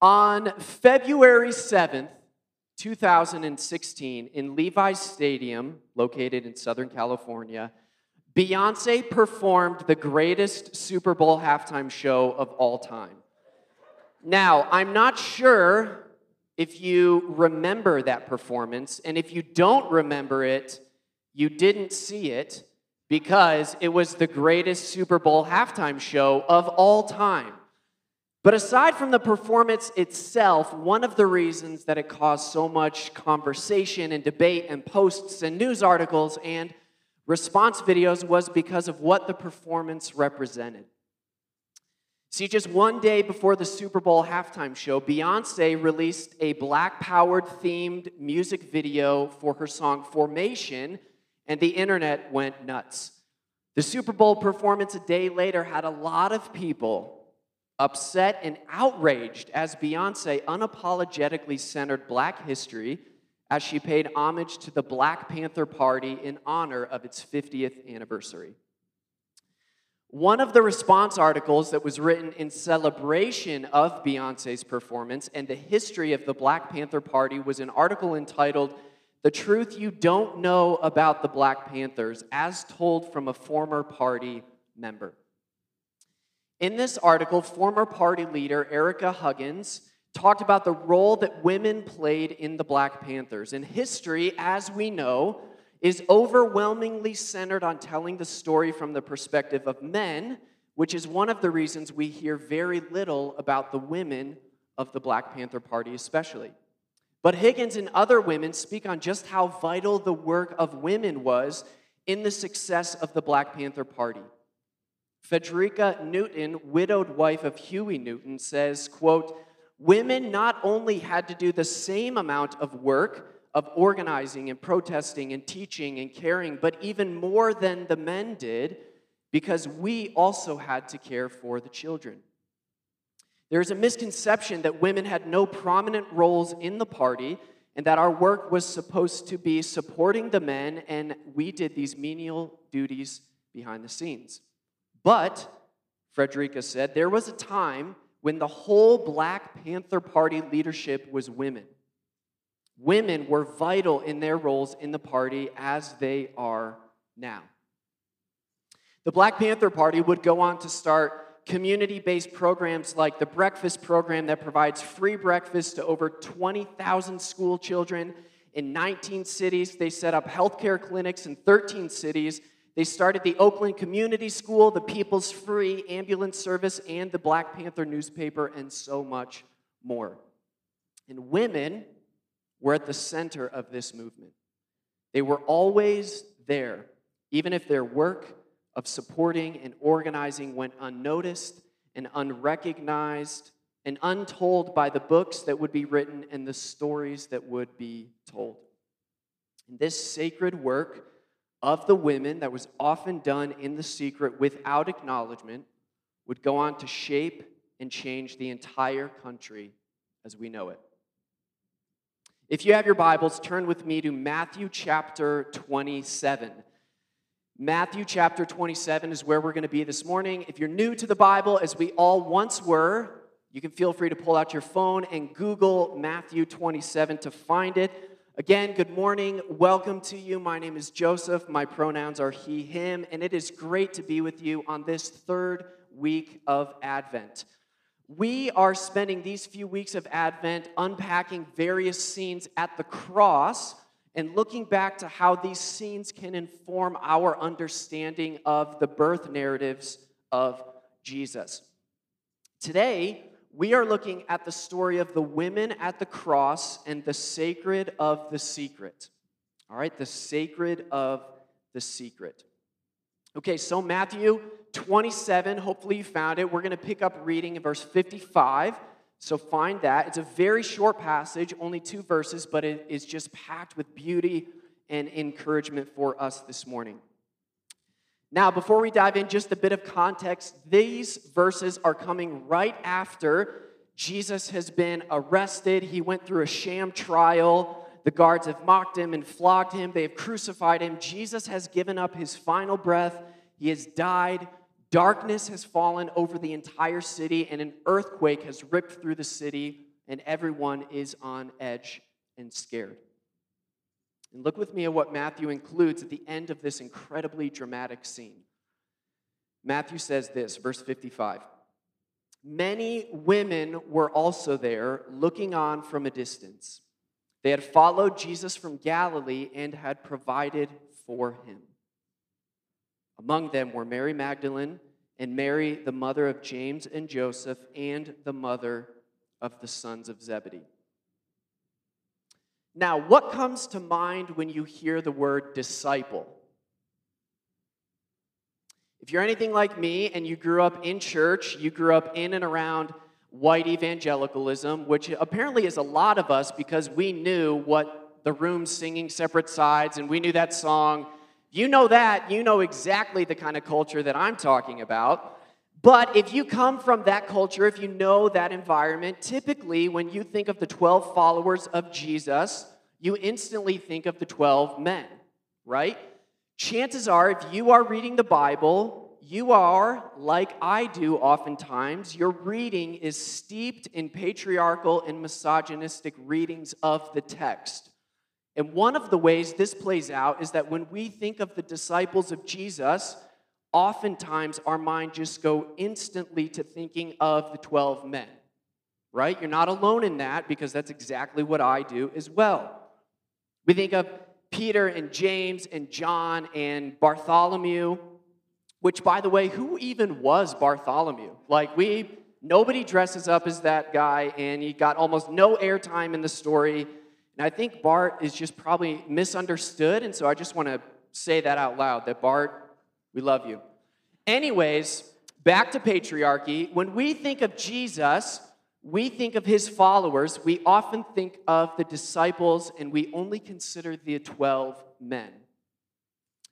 On February 7th, 2016, in Levi's Stadium, located in Southern California, Beyonce performed the greatest Super Bowl halftime show of all time. Now, I'm not sure if you remember that performance, and if you don't remember it, you didn't see it because it was the greatest Super Bowl halftime show of all time. But aside from the performance itself, one of the reasons that it caused so much conversation and debate and posts and news articles and response videos was because of what the performance represented. See, just one day before the Super Bowl halftime show, Beyonce released a black powered themed music video for her song Formation, and the internet went nuts. The Super Bowl performance a day later had a lot of people upset and outraged as Beyonce unapologetically centered black history as she paid homage to the Black Panther Party in honor of its 50th anniversary. One of the response articles that was written in celebration of Beyonce's performance and the history of the Black Panther Party was an article entitled The Truth You Don't Know About the Black Panthers, as told from a former party member. In this article, former party leader Ericka Huggins talked about the role that women played in the Black Panthers. And history, as we know, is overwhelmingly centered on telling the story from the perspective of men, which is one of the reasons we hear very little about the women of the Black Panther Party, especially. But Higgins and other women speak on just how vital the work of women was in the success of the Black Panther Party. Fredrika Newton, widowed wife of Huey Newton, says, quote, women not only had to do the same amount of work of organizing and protesting and teaching and caring, but even more than the men did because we also had to care for the children. There's a misconception that women had no prominent roles in the party and that our work was supposed to be supporting the men and we did these menial duties behind the scenes. But, Fredrika said, there was a time when the whole Black Panther Party leadership was women. Women were vital in their roles in the party as they are now. The Black Panther Party would go on to start community based programs like the Breakfast Program that provides free breakfast to over 20,000 school children in 19 cities. They set up healthcare clinics in 13 cities they started the Oakland Community School, the People's Free Ambulance Service, and the Black Panther newspaper, and so much more. And women were at the center of this movement. They were always there, even if their work of supporting and organizing went unnoticed and unrecognized and untold by the books that would be written and the stories that would be told. And this sacred work of the women that was often done in the secret without acknowledgement would go on to shape and change the entire country as we know it. If you have your Bibles, turn with me to Matthew chapter 27. Matthew chapter 27 is where we're going to be this morning. If you're new to the Bible, as we all once were, you can feel free to pull out your phone and Google Matthew 27 to find it. Again, good morning. Welcome to you. My name is Joseph. My pronouns are he, him, and it is great to be with you on this third week of Advent. We are spending these few weeks of Advent unpacking various scenes at the cross and looking back to how these scenes can inform our understanding of the birth narratives of Jesus. Today, we are looking at the story of the women at the cross and the sacred of the secret. All right, the sacred of the secret. Okay, so Matthew 27, hopefully you found it. We're going to pick up reading in verse 55. So find that. It's a very short passage, only two verses, but it is just packed with beauty and encouragement for us this morning. Now, before we dive in, just a bit of context. These verses are coming right after Jesus has been arrested. He went through a sham trial. The guards have mocked him and flogged him. They have crucified him. Jesus has given up his final breath. He has died. Darkness has fallen over the entire city, and an earthquake has ripped through the city and everyone is on edge and scared. And look with me at what Matthew includes at the end of this incredibly dramatic scene. Matthew says this, verse 55 Many women were also there, looking on from a distance. They had followed Jesus from Galilee and had provided for him. Among them were Mary Magdalene and Mary, the mother of James and Joseph, and the mother of the sons of Zebedee. Now, what comes to mind when you hear the word disciple? If you're anything like me and you grew up in church, you grew up in and around white evangelicalism, which apparently is a lot of us because we knew what the room singing separate sides and we knew that song. You know that, you know exactly the kind of culture that I'm talking about. But if you come from that culture, if you know that environment, typically when you think of the 12 followers of Jesus, you instantly think of the 12 men, right? chances are, if you are reading the Bible, you are, like I do oftentimes, your reading is steeped in patriarchal and misogynistic readings of the text. And one of the ways this plays out is that when we think of the disciples of Jesus, oftentimes our mind just go instantly to thinking of the 12 men. Right? You're not alone in that because that's exactly what I do as well. We think of Peter and James and John and Bartholomew, which, by the way, who even was Bartholomew? Like, we, nobody dresses up as that guy, and he got almost no airtime in the story. And I think Bart is just probably misunderstood, and so I just want to say that out loud that Bart, we love you. Anyways, back to patriarchy. When we think of Jesus, we think of his followers, we often think of the disciples, and we only consider the 12 men.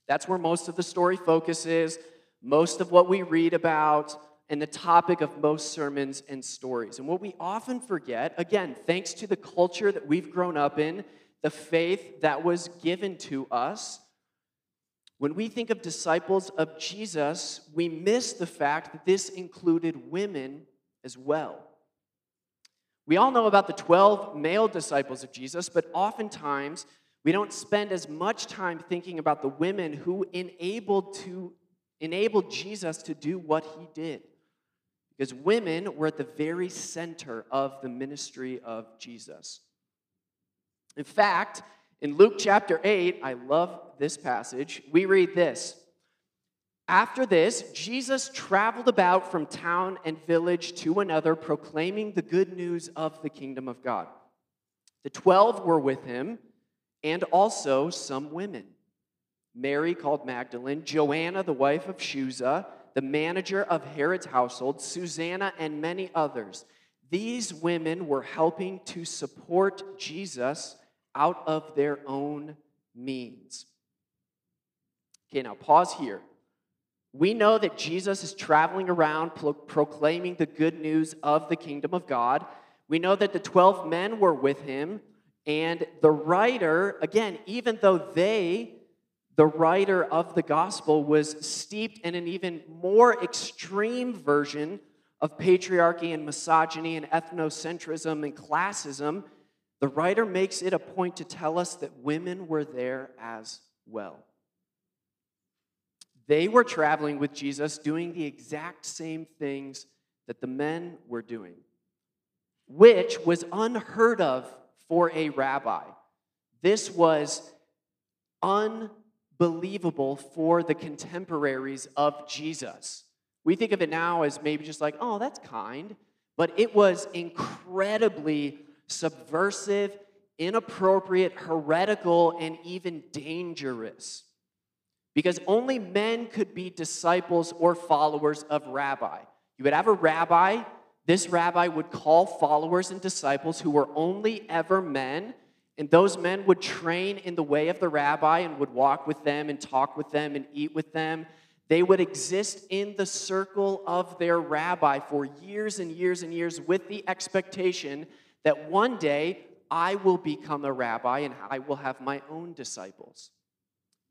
That's where most of the story focuses, most of what we read about, and the topic of most sermons and stories. And what we often forget, again, thanks to the culture that we've grown up in, the faith that was given to us, when we think of disciples of Jesus, we miss the fact that this included women as well. We all know about the 12 male disciples of Jesus, but oftentimes we don't spend as much time thinking about the women who enabled to enabled Jesus to do what he did. Because women were at the very center of the ministry of Jesus. In fact, in Luke chapter 8, I love this passage, we read this. After this, Jesus traveled about from town and village to another, proclaiming the good news of the kingdom of God. The twelve were with him, and also some women Mary, called Magdalene, Joanna, the wife of Chuza, the manager of Herod's household, Susanna, and many others. These women were helping to support Jesus out of their own means. Okay, now pause here. We know that Jesus is traveling around pro- proclaiming the good news of the kingdom of God. We know that the 12 men were with him, and the writer, again, even though they, the writer of the gospel, was steeped in an even more extreme version of patriarchy and misogyny and ethnocentrism and classism, the writer makes it a point to tell us that women were there as well. They were traveling with Jesus doing the exact same things that the men were doing, which was unheard of for a rabbi. This was unbelievable for the contemporaries of Jesus. We think of it now as maybe just like, oh, that's kind, but it was incredibly subversive, inappropriate, heretical, and even dangerous because only men could be disciples or followers of rabbi. You would have a rabbi, this rabbi would call followers and disciples who were only ever men, and those men would train in the way of the rabbi and would walk with them and talk with them and eat with them. They would exist in the circle of their rabbi for years and years and years with the expectation that one day I will become a rabbi and I will have my own disciples.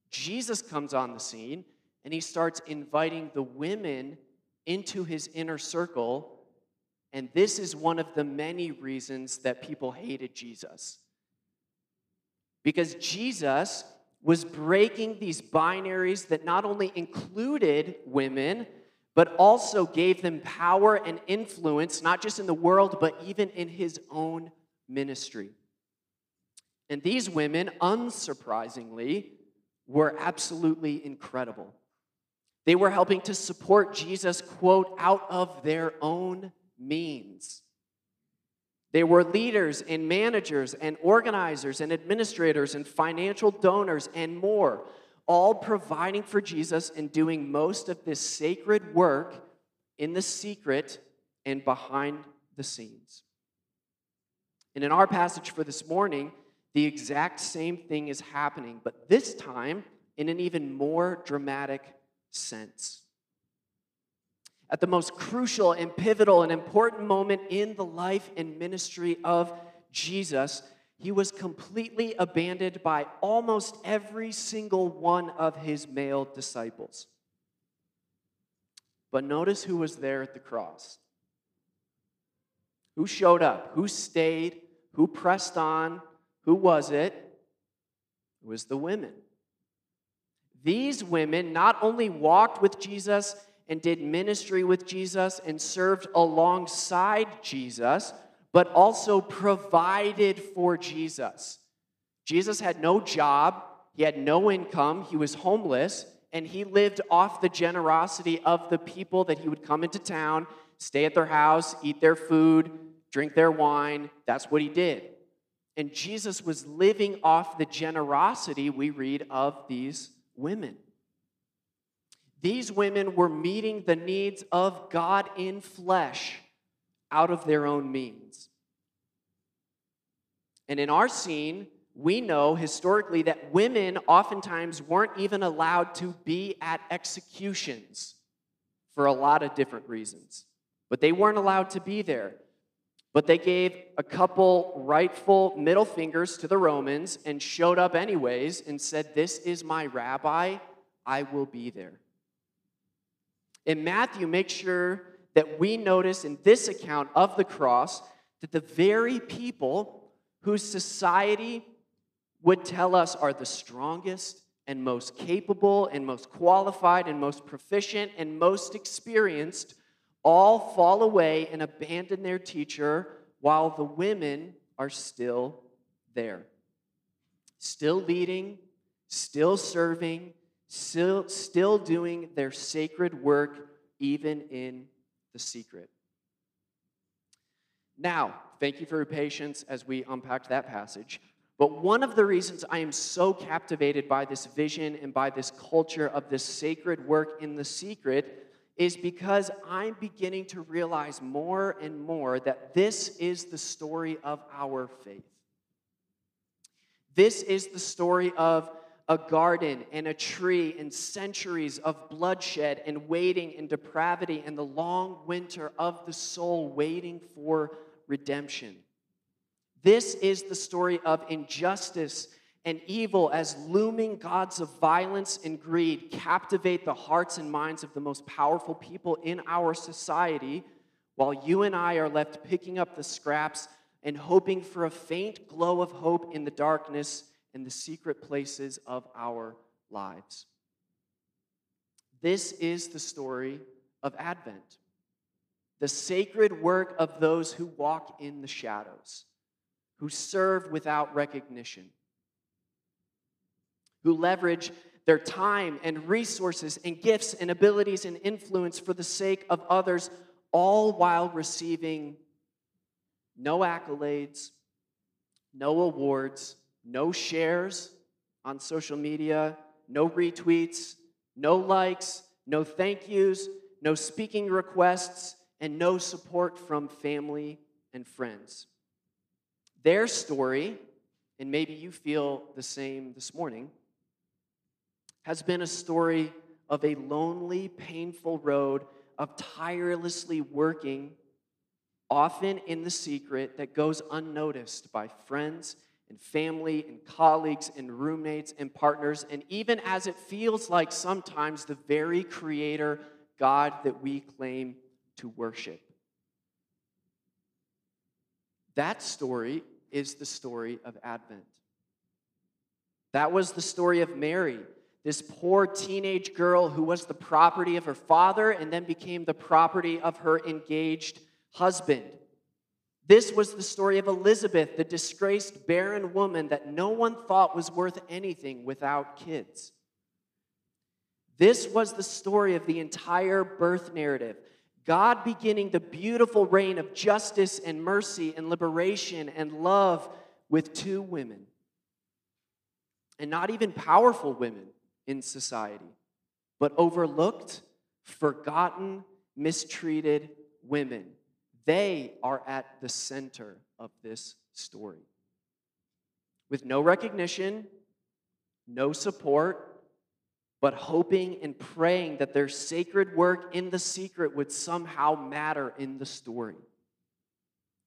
Jesus comes on the scene and he starts inviting the women into his inner circle And this is one of the many reasons that people hated Jesus. Because Jesus was breaking these binaries that not only included women, but also gave them power and influence, not just in the world, but even in his own ministry. And these women, unsurprisingly, were absolutely incredible. They were helping to support Jesus, quote, out of their own means. They were leaders and managers and organizers and administrators and financial donors and more, all providing for Jesus and doing most of this sacred work in the secret and behind the scenes. And in our passage for this morning, the exact same thing is happening, but this time in an even more dramatic sense. At the most crucial and pivotal and important moment in the life and ministry of Jesus, he was completely abandoned by almost every single one of his male disciples. But notice who was there at the cross. Who showed up? Who stayed? Who pressed on? Who was it? It was the women. These women not only walked with Jesus and did ministry with Jesus and served alongside Jesus, but also provided for Jesus. Jesus had no job, he had no income, he was homeless, and he lived off the generosity of the people that he would come into town, stay at their house, eat their food, drink their wine. That's what he did. And Jesus was living off the generosity we read of these women. These women were meeting the needs of God in flesh out of their own means. And in our scene, we know historically that women oftentimes weren't even allowed to be at executions for a lot of different reasons. But they weren't allowed to be there. But they gave a couple rightful middle fingers to the Romans and showed up anyways and said, This is my rabbi, I will be there. In Matthew, make sure that we notice in this account of the cross that the very people whose society would tell us are the strongest and most capable and most qualified and most proficient and most experienced all fall away and abandon their teacher while the women are still there. Still leading, still serving, still, still doing their sacred work, even in the secret. Now, thank you for your patience as we unpacked that passage. But one of the reasons I am so captivated by this vision and by this culture of this sacred work in the secret is because I'm beginning to realize more and more that this is the story of our faith. This is the story of a garden and a tree and centuries of bloodshed and waiting and depravity and the long winter of the soul waiting for redemption. This is the story of injustice and evil as looming gods of violence and greed captivate the hearts and minds of the most powerful people in our society, while you and I are left picking up the scraps and hoping for a faint glow of hope in the darkness and the secret places of our lives. This is the story of Advent, the sacred work of those who walk in the shadows, who serve without recognition who leverage their time and resources and gifts and abilities and influence for the sake of others, all while receiving no accolades, no awards, no shares on social media, no retweets, no likes, no thank yous, no speaking requests, and no support from family and friends. Their story, and maybe you feel the same this morning has been a story of a lonely, painful road of tirelessly working, often in the secret, that goes unnoticed by friends and family and colleagues and roommates and partners, and even as it feels like sometimes the very creator God that we claim to worship. That story is the story of Advent. That was the story of Mary, this poor teenage girl who was the property of her father and then became the property of her engaged husband. This was the story of Elizabeth, the disgraced barren woman that no one thought was worth anything without kids. This was the story of the entire birth narrative. God beginning the beautiful reign of justice and mercy and liberation and love with two women. And not even powerful women in society, but overlooked, forgotten, mistreated women. They are at the center of this story. With no recognition, no support, but hoping and praying that their sacred work in the secret would somehow matter in the story.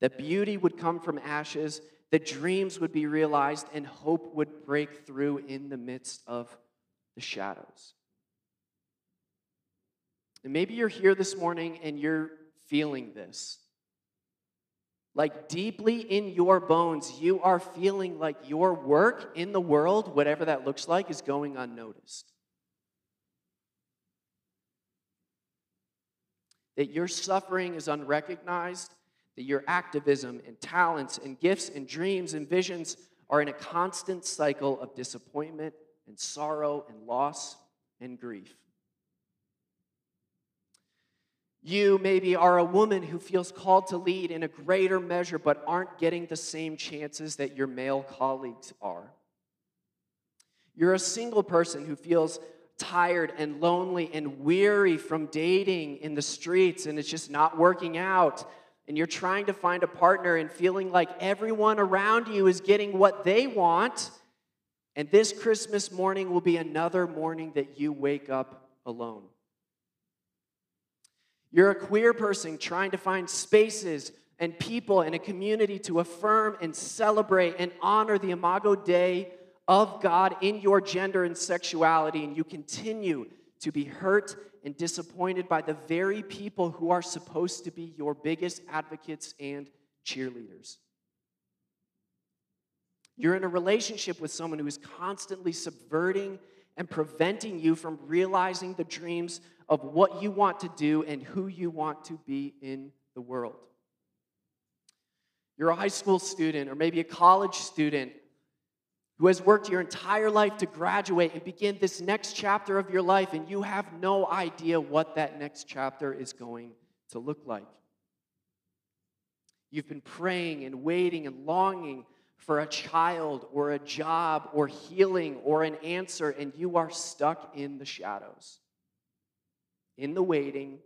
That beauty would come from ashes, that dreams would be realized, and hope would break through in the midst of the shadows. And maybe you're here this morning and you're feeling this. Like deeply in your bones, you are feeling like your work in the world, whatever that looks like, is going unnoticed. That your suffering is unrecognized, that your activism and talents and gifts and dreams and visions are in a constant cycle of disappointment and sorrow and loss and grief. You maybe are a woman who feels called to lead in a greater measure but aren't getting the same chances that your male colleagues are. You're a single person who feels tired and lonely and weary from dating in the streets and it's just not working out. And you're trying to find a partner and feeling like everyone around you is getting what they want. And this Christmas morning will be another morning that you wake up alone. You're a queer person trying to find spaces and people and a community to affirm and celebrate and honor the Imago Dei of God in your gender and sexuality, and you continue to be hurt and disappointed by the very people who are supposed to be your biggest advocates and cheerleaders. You're in a relationship with someone who is constantly subverting and preventing you from realizing the dreams of what you want to do and who you want to be in the world. You're a high school student or maybe a college student who has worked your entire life to graduate and begin this next chapter of your life, and you have no idea what that next chapter is going to look like. You've been praying and waiting and longing for a child or a job or healing or an answer, and you are stuck in the shadows, in the waiting,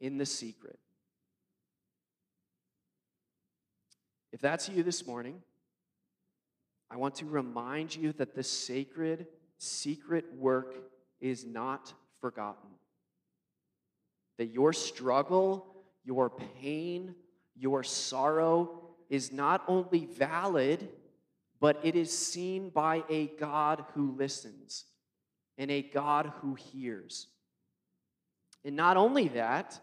in the secret. If that's you this morning, I want to remind you that the sacred, secret work is not forgotten. That your struggle, your pain, your sorrow is not only valid, but it is seen by a God who listens and a God who hears. And not only that,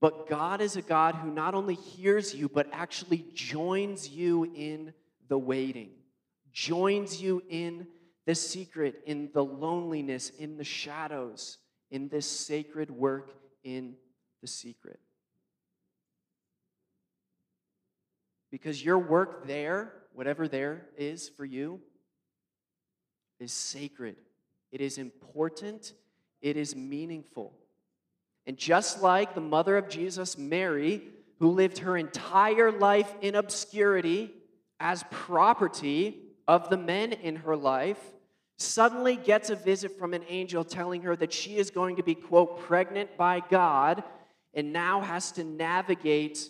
but God is a God who not only hears you, but actually joins you in the waiting, joins you in the secret, in the loneliness, in the shadows, in this sacred work in the secret. Because your work there, whatever there is for you, is sacred. It is important. It is meaningful. And just like the mother of Jesus, Mary, who lived her entire life in obscurity as property of the men in her life, suddenly gets a visit from an angel telling her that she is going to be, quote, pregnant by God, and now has to navigate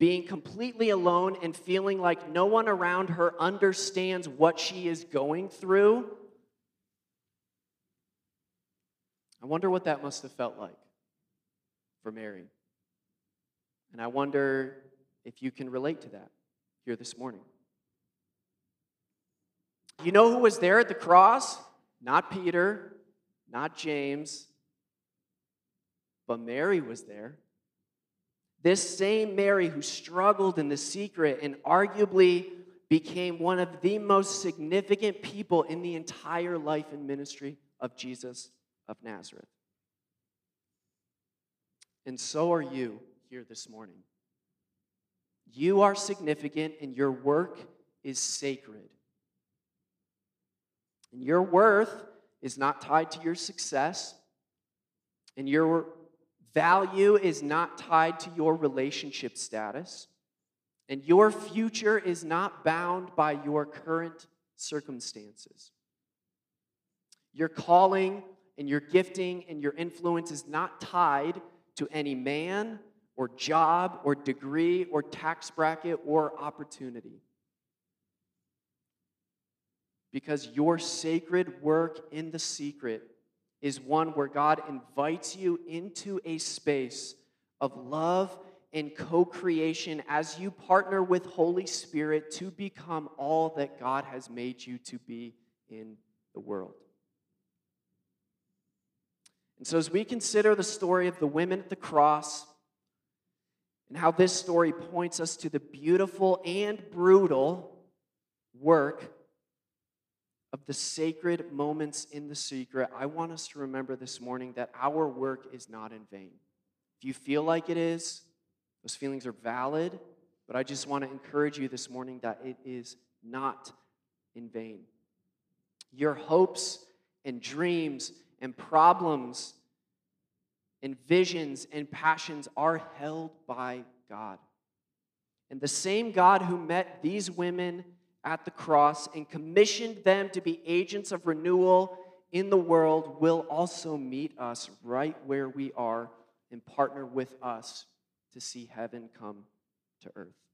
being completely alone and feeling like no one around her understands what she is going through. I wonder what that must have felt like for Mary. And I wonder if you can relate to that here this morning. You know who was there at the cross? Not Peter, not James, but Mary was there. This same Mary who struggled in the secret and arguably became one of the most significant people in the entire life and ministry of Jesus of Nazareth. And so are you here this morning. You are significant and your work is sacred. And your worth is not tied to your success, and your value is not tied to your relationship status, and your future is not bound by your current circumstances. Your calling and your gifting and your influence is not tied to any man or job or degree or tax bracket or opportunity. Because your sacred work in the secret is one where God invites you into a space of love and co creation as you partner with Holy Spirit to become all that God has made you to be in the world. And so, as we consider the story of the women at the cross and how this story points us to the beautiful and brutal work of the sacred moments in the secret, I want us to remember this morning that our work is not in vain. If you feel like it is, those feelings are valid, but I just want to encourage you this morning that it is not in vain. Your hopes and dreams and problems and visions and passions are held by God. And the same God who met these women at the cross and commissioned them to be agents of renewal in the world will also meet us right where we are and partner with us to see heaven come to earth.